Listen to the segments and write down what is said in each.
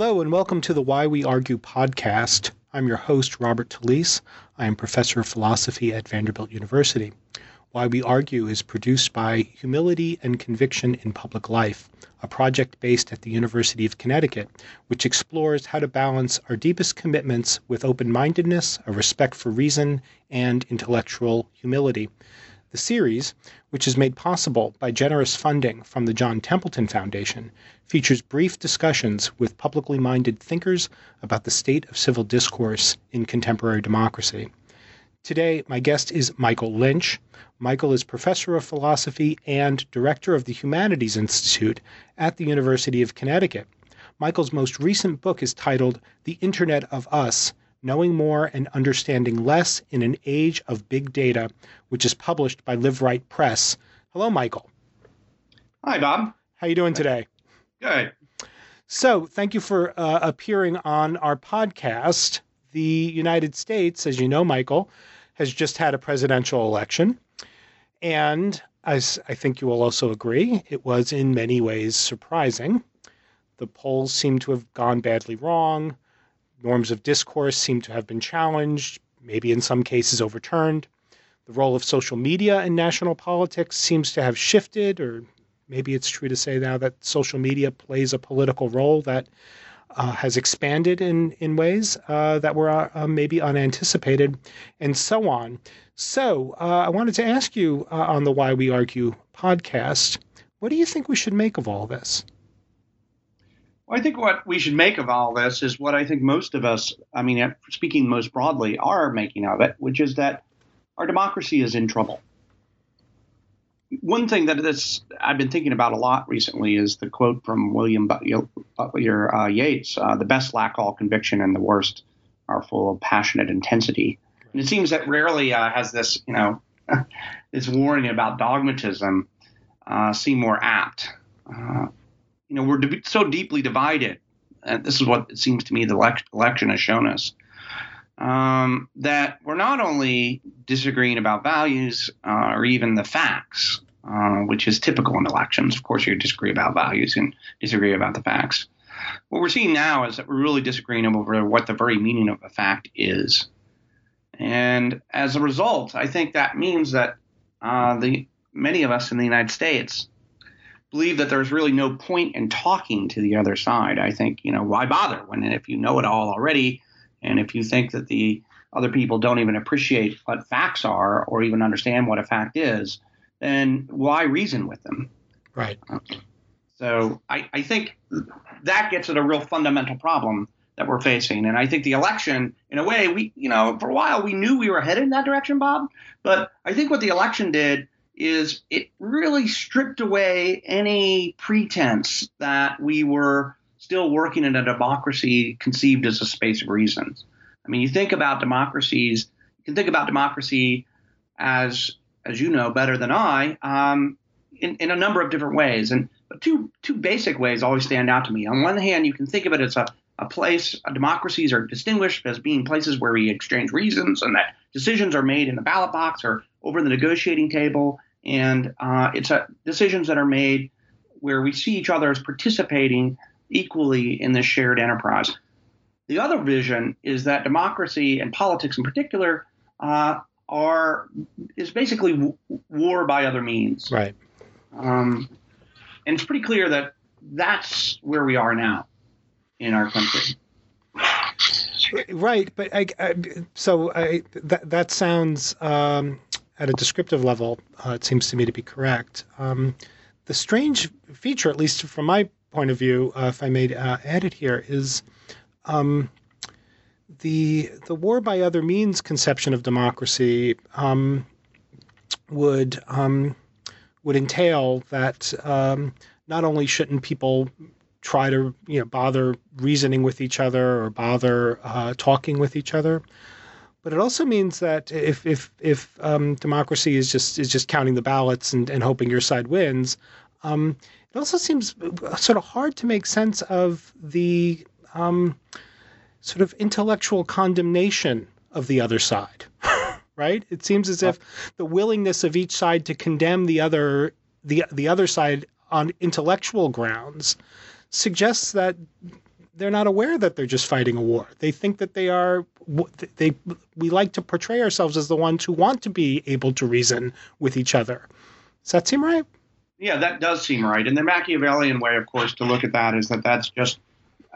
Hello, and welcome to the Why We Argue podcast. I'm your host, Robert Talisse. I am professor of philosophy at Vanderbilt University. Why We Argue is produced by Humility and Conviction in Public Life, a project based at the University of Connecticut, which explores how to balance our deepest commitments with open mindedness, a respect for reason, and intellectual humility. The series, which is made possible by generous funding from the John Templeton Foundation, features brief discussions with publicly minded thinkers about the state of civil discourse in contemporary democracy. Today, my guest is Michael Lynch. Michael is professor of philosophy and director of the Humanities Institute at the University of Connecticut. Michael's most recent book is titled The Internet of Us Knowing More and Understanding Less in an Age of Big Data, which is published by Liveright Press. Hello, Michael. Hi, Bob. How you doing today? Good. So, thank you for uh, appearing on our podcast. The United States, as you know, Michael, has just had a presidential election. And as I think you will also agree, it was in many ways surprising. The polls seem to have gone badly wrong norms of discourse seem to have been challenged, maybe in some cases overturned. The role of social media in national politics seems to have shifted, or maybe it's true to say now that social media plays a political role that uh, has expanded in, in ways uh, that were uh, maybe unanticipated, and so on. So, uh, I wanted to ask you uh, on the Why We Argue podcast what do you think we should make of all this? Well, I think what we should make of all this is what I think most of us, I mean, speaking most broadly, are making of it, which is that our democracy is in trouble. One thing that this I've been thinking about a lot recently is the quote from William Butler uh, Yeats: uh, "The best lack all conviction, and the worst are full of passionate intensity." And it seems that rarely uh, has this, you know, this warning about dogmatism uh, seem more apt. Uh, you know, we're so deeply divided. And this is what it seems to me the election has shown us. Um, that we're not only disagreeing about values uh, or even the facts, uh, which is typical in elections. Of course, you disagree about values and disagree about the facts. What we're seeing now is that we're really disagreeing over what the very meaning of a fact is. And as a result, I think that means that uh, the many of us in the United States believe that there's really no point in talking to the other side. I think, you know, why bother when if you know it all already and if you think that the other people don't even appreciate what facts are or even understand what a fact is, then why reason with them? Right. Um, so I, I think that gets at a real fundamental problem that we're facing. And I think the election, in a way, we, you know, for a while we knew we were headed in that direction, Bob. But I think what the election did is it really stripped away any pretense that we were still working in a democracy conceived as a space of reasons. I mean, you think about democracies, you can think about democracy as, as you know better than I, um, in, in a number of different ways. And two, two basic ways always stand out to me. On one hand, you can think of it as a, a place, uh, democracies are distinguished as being places where we exchange reasons and that decisions are made in the ballot box or over the negotiating table and uh, it's a, decisions that are made where we see each other as participating equally in this shared enterprise. The other vision is that democracy and politics in particular uh, are is basically w- war by other means. Right. Um, and it's pretty clear that that's where we are now in our country. Right, but I, I, so I, that that sounds um, at a descriptive level, uh, it seems to me to be correct. Um, the strange feature, at least from my point of view, uh, if I may uh, add it here, is um, the the war by other means conception of democracy um, would um, would entail that um, not only shouldn't people try to you know bother reasoning with each other or bother uh, talking with each other, but it also means that if if if um, democracy is just is just counting the ballots and, and hoping your side wins, um, it also seems sort of hard to make sense of the um, sort of intellectual condemnation of the other side. right? It seems as if the willingness of each side to condemn the other the the other side on intellectual grounds suggests that they're not aware that they're just fighting a war. They think that they are they we like to portray ourselves as the ones who want to be able to reason with each other. Does that seem right? Yeah, that does seem right. And the Machiavellian way, of course, to look at that is that that's just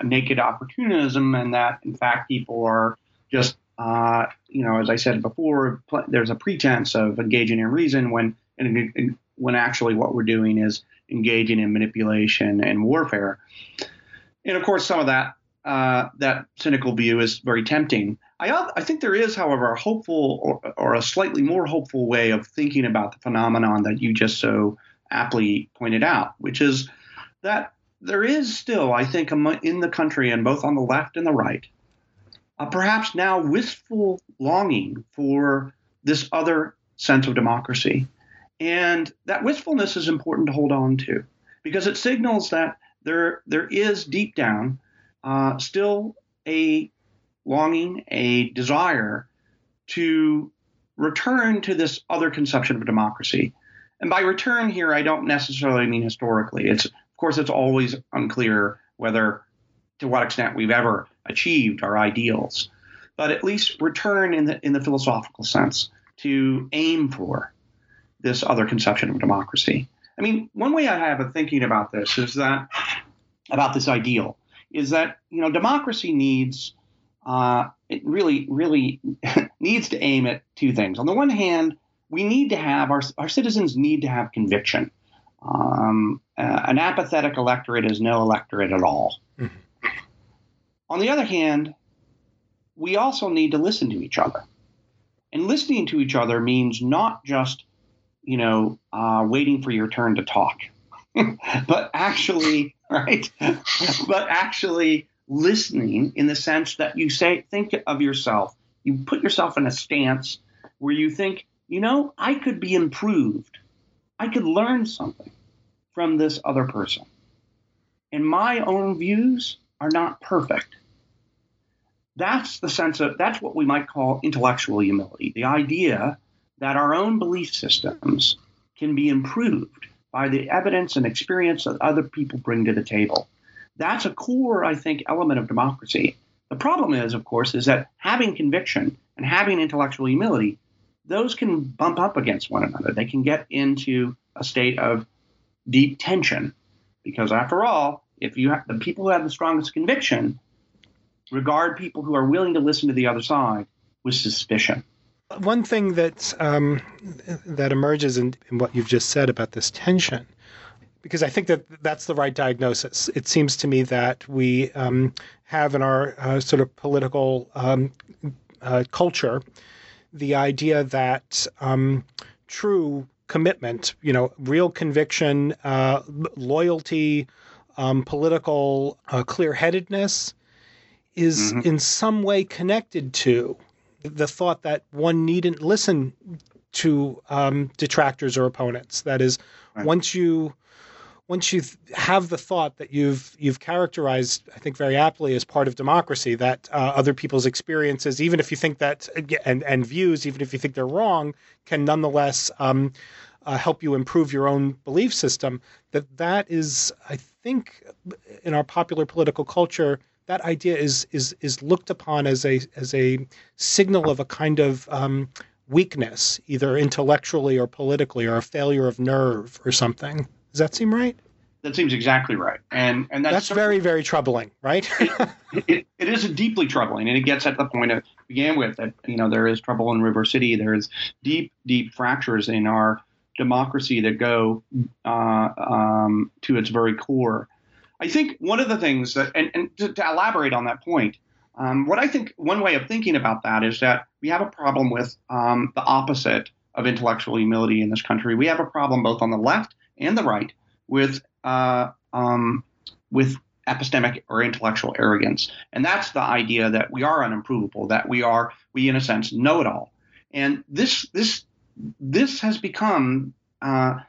naked opportunism, and that in fact people are just, uh, you know, as I said before, there's a pretense of engaging in reason when when actually what we're doing is engaging in manipulation and warfare. And of course, some of that uh, that cynical view is very tempting. I, I think there is, however, a hopeful or, or, a slightly more hopeful way of thinking about the phenomenon that you just so aptly pointed out, which is that there is still, I think, in the country and both on the left and the right, a perhaps now wistful longing for this other sense of democracy. And that wistfulness is important to hold on to because it signals that there, there is deep down uh, still a longing, a desire to return to this other conception of democracy and by return here, I don't necessarily mean historically. It's of course it's always unclear whether to what extent we've ever achieved our ideals, but at least return in the in the philosophical sense to aim for this other conception of democracy. I mean, one way I have of thinking about this is that about this ideal is that you know democracy needs uh, it really really needs to aim at two things. On the one hand, we need to have our, our citizens need to have conviction. Um, uh, an apathetic electorate is no electorate at all. Mm-hmm. On the other hand, we also need to listen to each other. And listening to each other means not just, you know, uh, waiting for your turn to talk, but actually, right? but actually listening in the sense that you say, think of yourself. You put yourself in a stance where you think, you know, I could be improved. I could learn something from this other person. And my own views are not perfect. That's the sense of, that's what we might call intellectual humility. The idea that our own belief systems can be improved by the evidence and experience that other people bring to the table. That's a core, I think, element of democracy. The problem is, of course, is that having conviction and having intellectual humility those can bump up against one another. They can get into a state of deep tension because, after all, if you have the people who have the strongest conviction regard people who are willing to listen to the other side with suspicion. One thing that um, that emerges in, in what you've just said about this tension because I think that that's the right diagnosis. It seems to me that we um, have in our uh, sort of political um, uh, culture the idea that um, true commitment, you know, real conviction, uh, loyalty, um, political uh, clear headedness is mm-hmm. in some way connected to the thought that one needn't listen to um, detractors or opponents. That is, right. once you once you have the thought that you've you've characterized, I think very aptly as part of democracy, that uh, other people's experiences, even if you think that and and views, even if you think they're wrong, can nonetheless um, uh, help you improve your own belief system. That that is, I think, in our popular political culture, that idea is is is looked upon as a as a signal of a kind of um, weakness, either intellectually or politically, or a failure of nerve or something. Does that seem right? That seems exactly right, and and that's, that's very very troubling, right? it, it, it is deeply troubling, and it gets at the point I began with that you know there is trouble in River City. There is deep deep fractures in our democracy that go uh, um, to its very core. I think one of the things that, and, and to, to elaborate on that point, um, what I think one way of thinking about that is that we have a problem with um, the opposite of intellectual humility in this country. We have a problem both on the left and the right with uh, um, with epistemic or intellectual arrogance, and that's the idea that we are unimprovable, that we are we in a sense know it all, and this this this has become uh,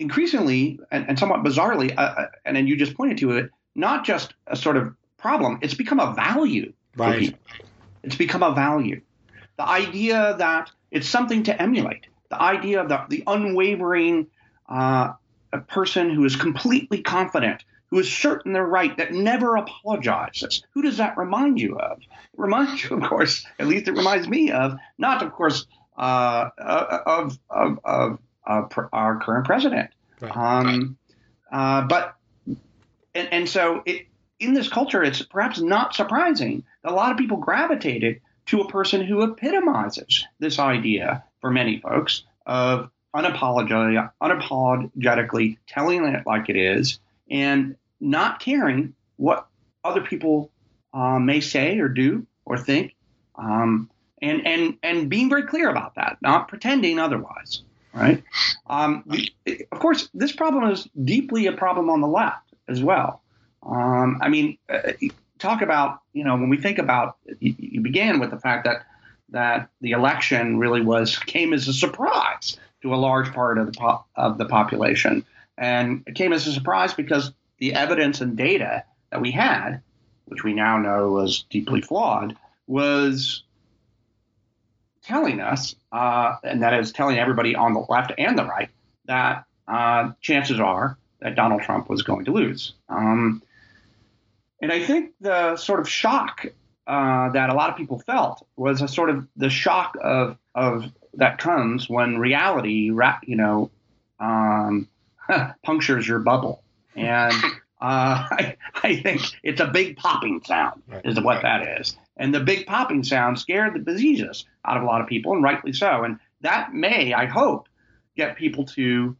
increasingly and, and, somewhat bizarrely, uh, uh and then you just pointed to it, not just a sort of problem; it's become a value. Right. It's become a value. The idea that it's something to emulate. The idea of the, the unwavering uh, person who is completely confident, who is certain they're right, that never apologizes. Who does that remind you of? It reminds you, of course, at least it reminds me of, not of course, uh, of, of, of, of our current president. Right. Um, uh, but, and, and so it, in this culture, it's perhaps not surprising that a lot of people gravitated to a person who epitomizes this idea for many folks of unapologetic, unapologetically telling it like it is and not caring what other people uh, may say or do or think, um, and and and being very clear about that, not pretending otherwise. Right. Um, of course, this problem is deeply a problem on the left as well. Um, I mean, uh, talk about, you know, when we think about, you, you began with the fact that that the election really was came as a surprise to a large part of the po- of the population, and it came as a surprise because the evidence and data that we had, which we now know was deeply flawed, was telling us, uh, and that is telling everybody on the left and the right, that uh, chances are that Donald Trump was going to lose. Um, and I think the sort of shock uh, that a lot of people felt was a sort of the shock of of that comes when reality, you know, um, punctures your bubble, and uh, I, I, think it's a big popping sound is what that is, and the big popping sound scared the bejesus out of a lot of people, and rightly so, and that may, I hope, get people to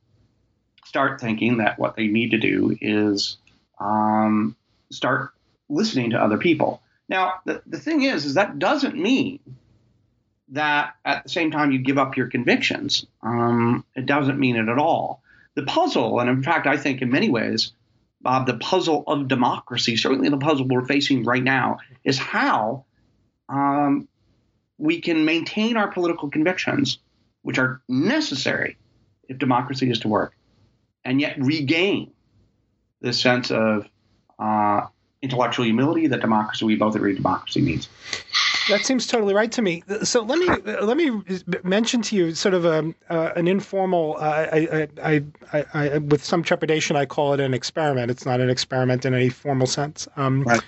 start thinking that what they need to do is um, start listening to other people. Now, the, the thing is, is that doesn't mean that at the same time you give up your convictions. Um, it doesn't mean it at all. The puzzle, and in fact, I think in many ways, Bob, the puzzle of democracy, certainly the puzzle we're facing right now, is how um, we can maintain our political convictions, which are necessary if democracy is to work, and yet regain this sense of uh, intellectual humility that democracy we both agree democracy needs. That seems totally right to me. So let me let me mention to you sort of a, um, uh, an informal. Uh, I, I, I, I, with some trepidation, I call it an experiment. It's not an experiment in any formal sense. Um, right.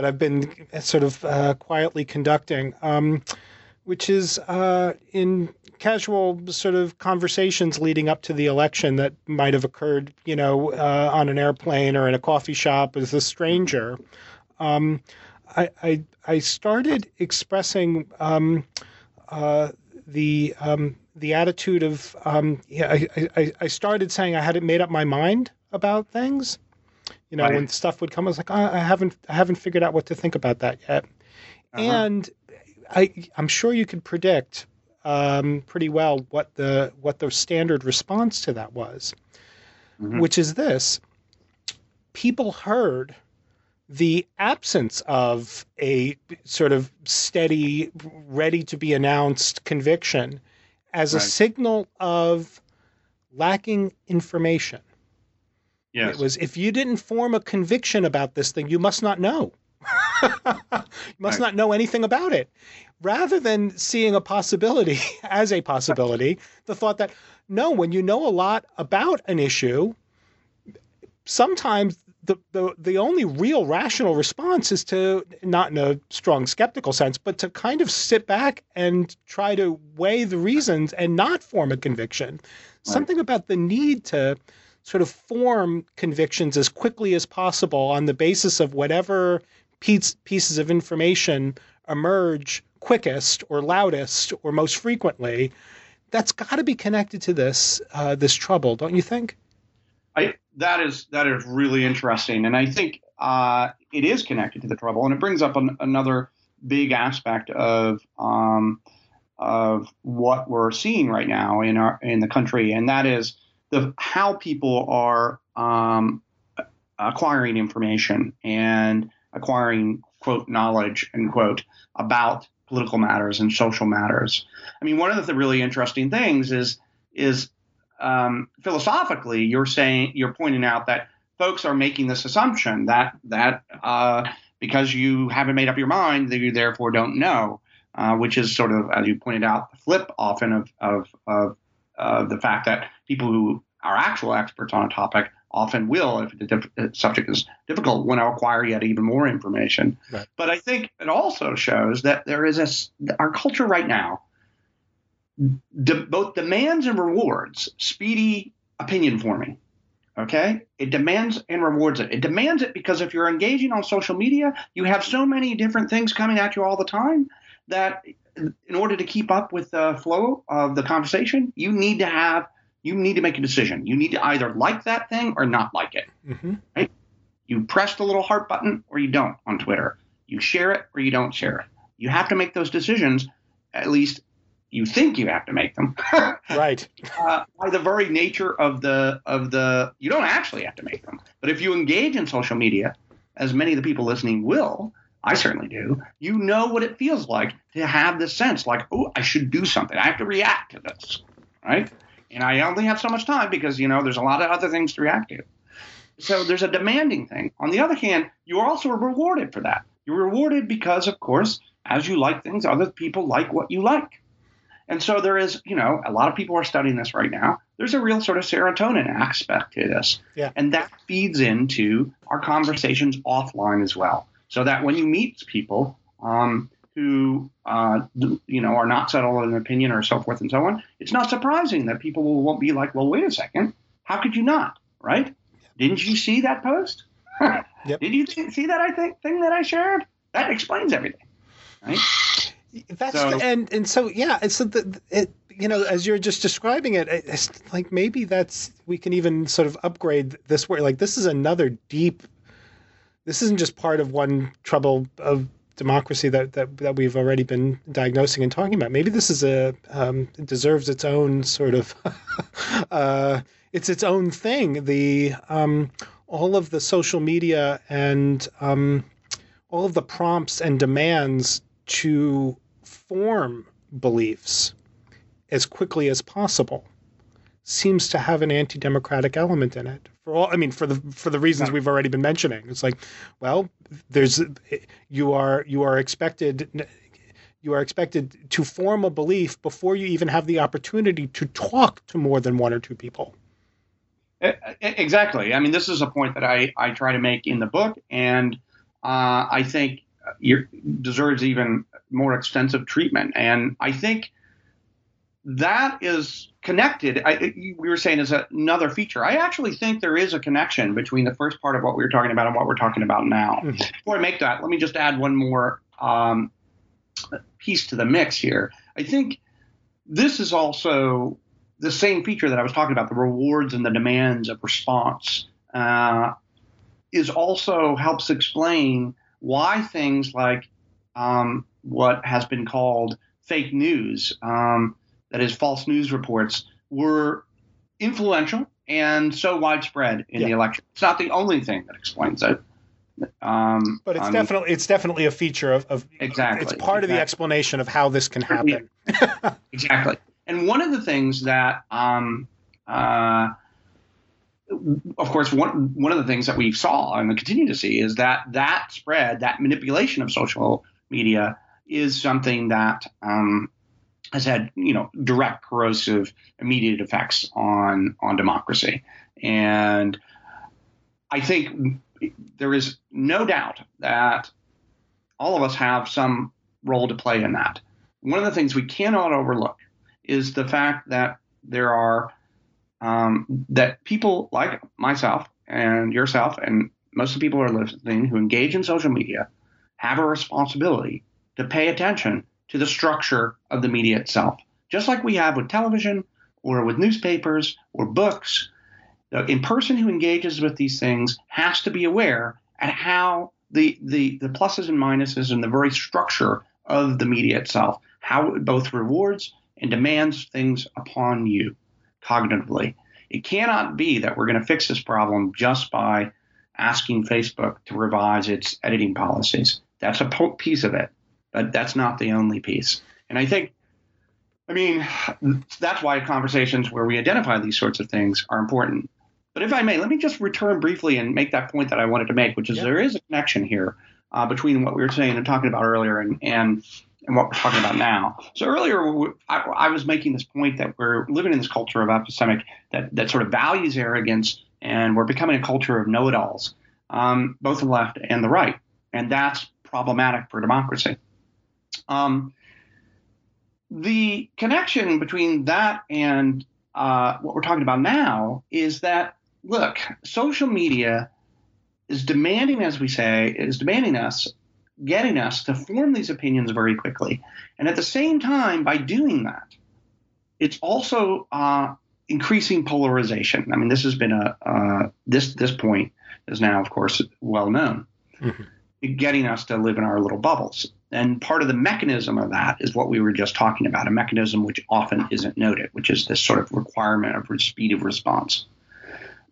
That I've been sort of uh, quietly conducting, um, which is uh, in casual sort of conversations leading up to the election that might have occurred, you know, uh, on an airplane or in a coffee shop as a stranger. Um, I, I, I started expressing um, uh, the um, the attitude of um, yeah, I, I, I started saying I hadn't made up my mind about things. You know, right. when stuff would come, I was like, I haven't I haven't figured out what to think about that yet. Uh-huh. And I I'm sure you could predict um, pretty well what the what the standard response to that was, mm-hmm. which is this: people heard the absence of a sort of steady, ready to be announced conviction as right. a signal of lacking information. Yes. It was if you didn't form a conviction about this thing, you must not know. you must right. not know anything about it. Rather than seeing a possibility as a possibility, the thought that no, when you know a lot about an issue, sometimes the, the the only real rational response is to not in a strong skeptical sense, but to kind of sit back and try to weigh the reasons and not form a conviction. Right. Something about the need to sort of form convictions as quickly as possible on the basis of whatever piece, pieces of information emerge quickest or loudest or most frequently, that's got to be connected to this uh, this trouble, don't you think? I that is that is really interesting, and I think uh, it is connected to the trouble, and it brings up an, another big aspect of um, of what we're seeing right now in our in the country, and that is the how people are um, acquiring information and acquiring quote knowledge end quote about political matters and social matters. I mean, one of the really interesting things is is um, philosophically, you're saying you're pointing out that folks are making this assumption that that uh, because you haven't made up your mind, that you therefore don't know, uh, which is sort of, as you pointed out, the flip often of of, of uh, the fact that people who are actual experts on a topic often will, if the diff- subject is difficult, want to acquire yet even more information. Right. But I think it also shows that there is a our culture right now de- both demands and rewards speedy opinion forming. Okay, it demands and rewards it. It demands it because if you're engaging on social media, you have so many different things coming at you all the time that in order to keep up with the flow of the conversation, you need to have you need to make a decision. You need to either like that thing or not like it. Mm-hmm. Right? You press the little heart button or you don't on Twitter. You share it or you don't share it. You have to make those decisions. At least you think you have to make them. right. Uh, by the very nature of the of the, you don't actually have to make them. But if you engage in social media, as many of the people listening will, I certainly do. You know what it feels like to have this sense, like, oh, I should do something. I have to react to this, right? and I only have so much time because you know there's a lot of other things to react to. So there's a demanding thing. On the other hand, you're also rewarded for that. You're rewarded because, of course, as you like things, other people like what you like. And so there is, you know, a lot of people are studying this right now. There's a real sort of serotonin aspect to this. Yeah. And that feeds into our conversations offline as well. So that when you meet people, um, who uh, you know are not settled in opinion or so forth and so on, it's not surprising that people will, won't be like, well, wait a second, how could you not, right? Didn't you see that post? yep. Did you see that I think thing that I shared? That explains everything, right? That's so, and and so yeah, it's so the it you know as you're just describing it, it's like maybe that's we can even sort of upgrade this way. Like this is another deep. This isn't just part of one trouble of democracy that, that, that we've already been diagnosing and talking about. Maybe this is a um, it deserves its own sort of uh, it's its own thing. The um, all of the social media and um, all of the prompts and demands to form beliefs as quickly as possible seems to have an anti-democratic element in it. For all i mean for the for the reasons we've already been mentioning. It's like well there's you are you are expected you are expected to form a belief before you even have the opportunity to talk to more than one or two people. Exactly. I mean this is a point that i i try to make in the book and uh, i think it deserves even more extensive treatment. And i think that is connected. I, we were saying is another feature. I actually think there is a connection between the first part of what we were talking about and what we're talking about now. Mm-hmm. Before I make that, let me just add one more um, piece to the mix here. I think this is also the same feature that I was talking about, the rewards and the demands of response, uh, is also helps explain why things like um, what has been called fake news um, that is, false news reports, were influential and so widespread in yeah. the election. It's not the only thing that explains it. Um, but it's um, definitely it's definitely a feature of, of exactly. It's part exactly. of the explanation of how this can happen. exactly. And one of the things that, um, uh, of course, one one of the things that we saw and continue to see is that that spread, that manipulation of social media, is something that um, has had you know direct corrosive immediate effects on on democracy. And i think there is no doubt that all of us have some role to play in that. One of the things we cannot overlook is the fact that there are um, that people like myself and yourself and most of the people who are listening who engage in social media have a responsibility to pay attention to the structure of the media itself. Just like we have with television or with newspapers or books, the person who engages with these things has to be aware at how the, the, the pluses and minuses and the very structure of the media itself, how it both rewards and demands things upon you cognitively. It cannot be that we're going to fix this problem just by asking Facebook to revise its editing policies. That's a piece of it, but that's not the only piece. And I think, I mean, that's why conversations where we identify these sorts of things are important. But if I may, let me just return briefly and make that point that I wanted to make, which is there is a connection here uh, between what we were saying and talking about earlier and, and and what we're talking about now. So earlier, I, I, was making this point that we're living in this culture of epistemic that, that sort of values arrogance, and we're becoming a culture of know-it-alls, um, both the left and the right, and that's problematic for democracy. Um, the connection between that and uh, what we're talking about now is that look, social media is demanding, as we say, is demanding us getting us to form these opinions very quickly. And at the same time, by doing that, it's also uh, increasing polarization. I mean, this has been a uh, this this point is now, of course, well known, mm-hmm. getting us to live in our little bubbles. And part of the mechanism of that is what we were just talking about, a mechanism which often isn't noted, which is this sort of requirement of speed of response.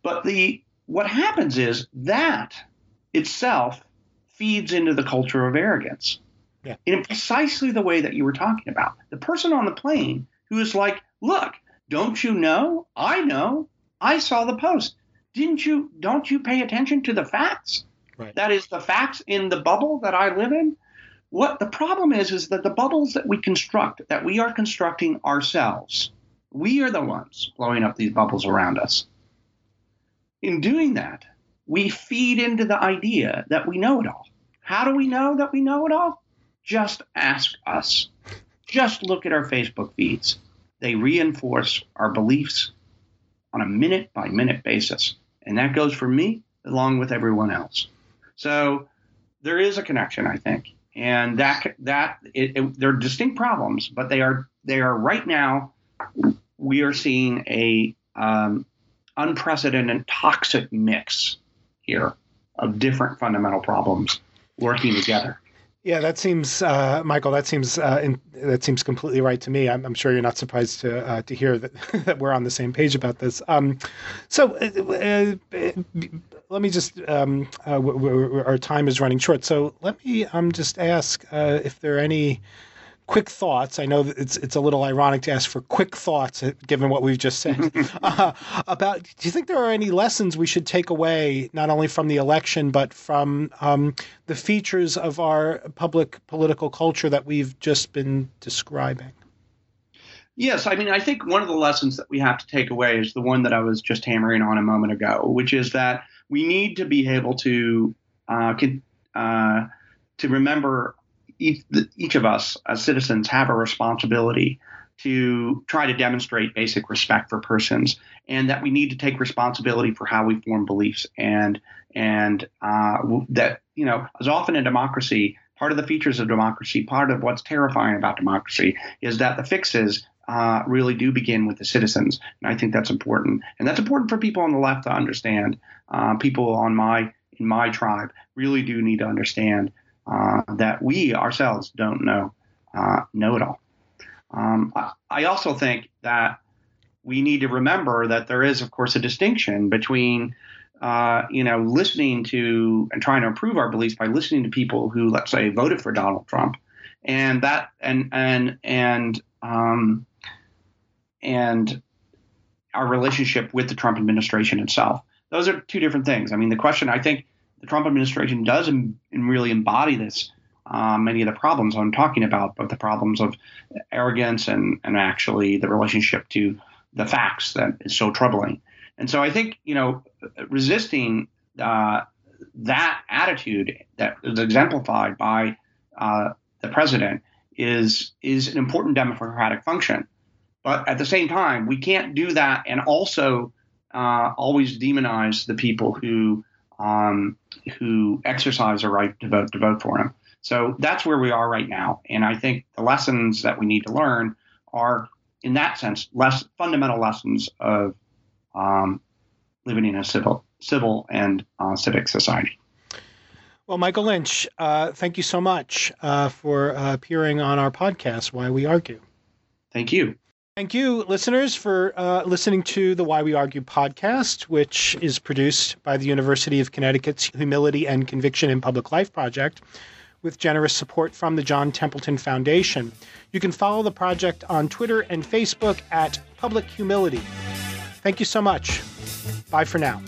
But the what happens is that itself feeds into the culture of arrogance yeah. in precisely the way that you were talking about. The person on the plane who is like, look, don't you know? I know. I saw the post. Didn't you? Don't you pay attention to the facts? Right. That is the facts in the bubble that I live in. What the problem is is that the bubbles that we construct, that we are constructing ourselves, we are the ones blowing up these bubbles around us. In doing that, we feed into the idea that we know it all. How do we know that we know it all? Just ask us. Just look at our Facebook feeds. They reinforce our beliefs on a minute by minute basis. And that goes for me along with everyone else. So there is a connection, I think. And that that it, it, they're distinct problems, but they are they are right now. We are seeing a um, unprecedented toxic mix here of different fundamental problems working together. Yeah, that seems, uh, Michael. That seems uh, in, that seems completely right to me. I'm, I'm sure you're not surprised to uh, to hear that that we're on the same page about this. Um, so, uh, uh, let me just um, uh, our time is running short. So, let me um, just ask if there are any quick thoughts. I know that it's it's a little ironic to ask for quick thoughts, uh, given what we've just said. uh, about, do you think there are any lessons we should take away, not only from the election, but from um, the features of our public political culture that we've just been describing? Yes, I mean, I think one of the lessons that we have to take away is the one that I was just hammering on a moment ago, which is that we need to be able to uh, uh, to remember each, each of us as citizens have a responsibility to try to demonstrate basic respect for persons, and that we need to take responsibility for how we form beliefs, and and uh, that you know, as often in democracy, part of the features of democracy, part of what's terrifying about democracy, is that the fixes uh, really do begin with the citizens, and I think that's important, and that's important for people on the left to understand. Uh, people on my in my tribe really do need to understand uh, that we ourselves don't know uh, know it all. Um, I also think that we need to remember that there is, of course, a distinction between uh, you know listening to and trying to improve our beliefs by listening to people who, let's say, voted for Donald Trump, and that and and and um, and our relationship with the Trump administration itself. Those are two different things. I mean, the question I think the Trump administration does really embody this. Uh, many of the problems I'm talking about, but the problems of arrogance and, and actually the relationship to the facts that is so troubling. And so I think, you know, resisting uh, that attitude that is exemplified by uh, the president is is an important democratic function. But at the same time, we can't do that and also uh, always demonize the people who um, who exercise a right to vote to vote for him. So that's where we are right now. And I think the lessons that we need to learn are, in that sense, less fundamental lessons of um, living in a civil, civil and uh, civic society. Well, Michael Lynch, uh, thank you so much uh, for uh, appearing on our podcast, Why We Argue. Thank you. Thank you, listeners, for uh, listening to the Why We Argue podcast, which is produced by the University of Connecticut's Humility and Conviction in Public Life Project with generous support from the John Templeton Foundation. You can follow the project on Twitter and Facebook at Public Humility. Thank you so much. Bye for now.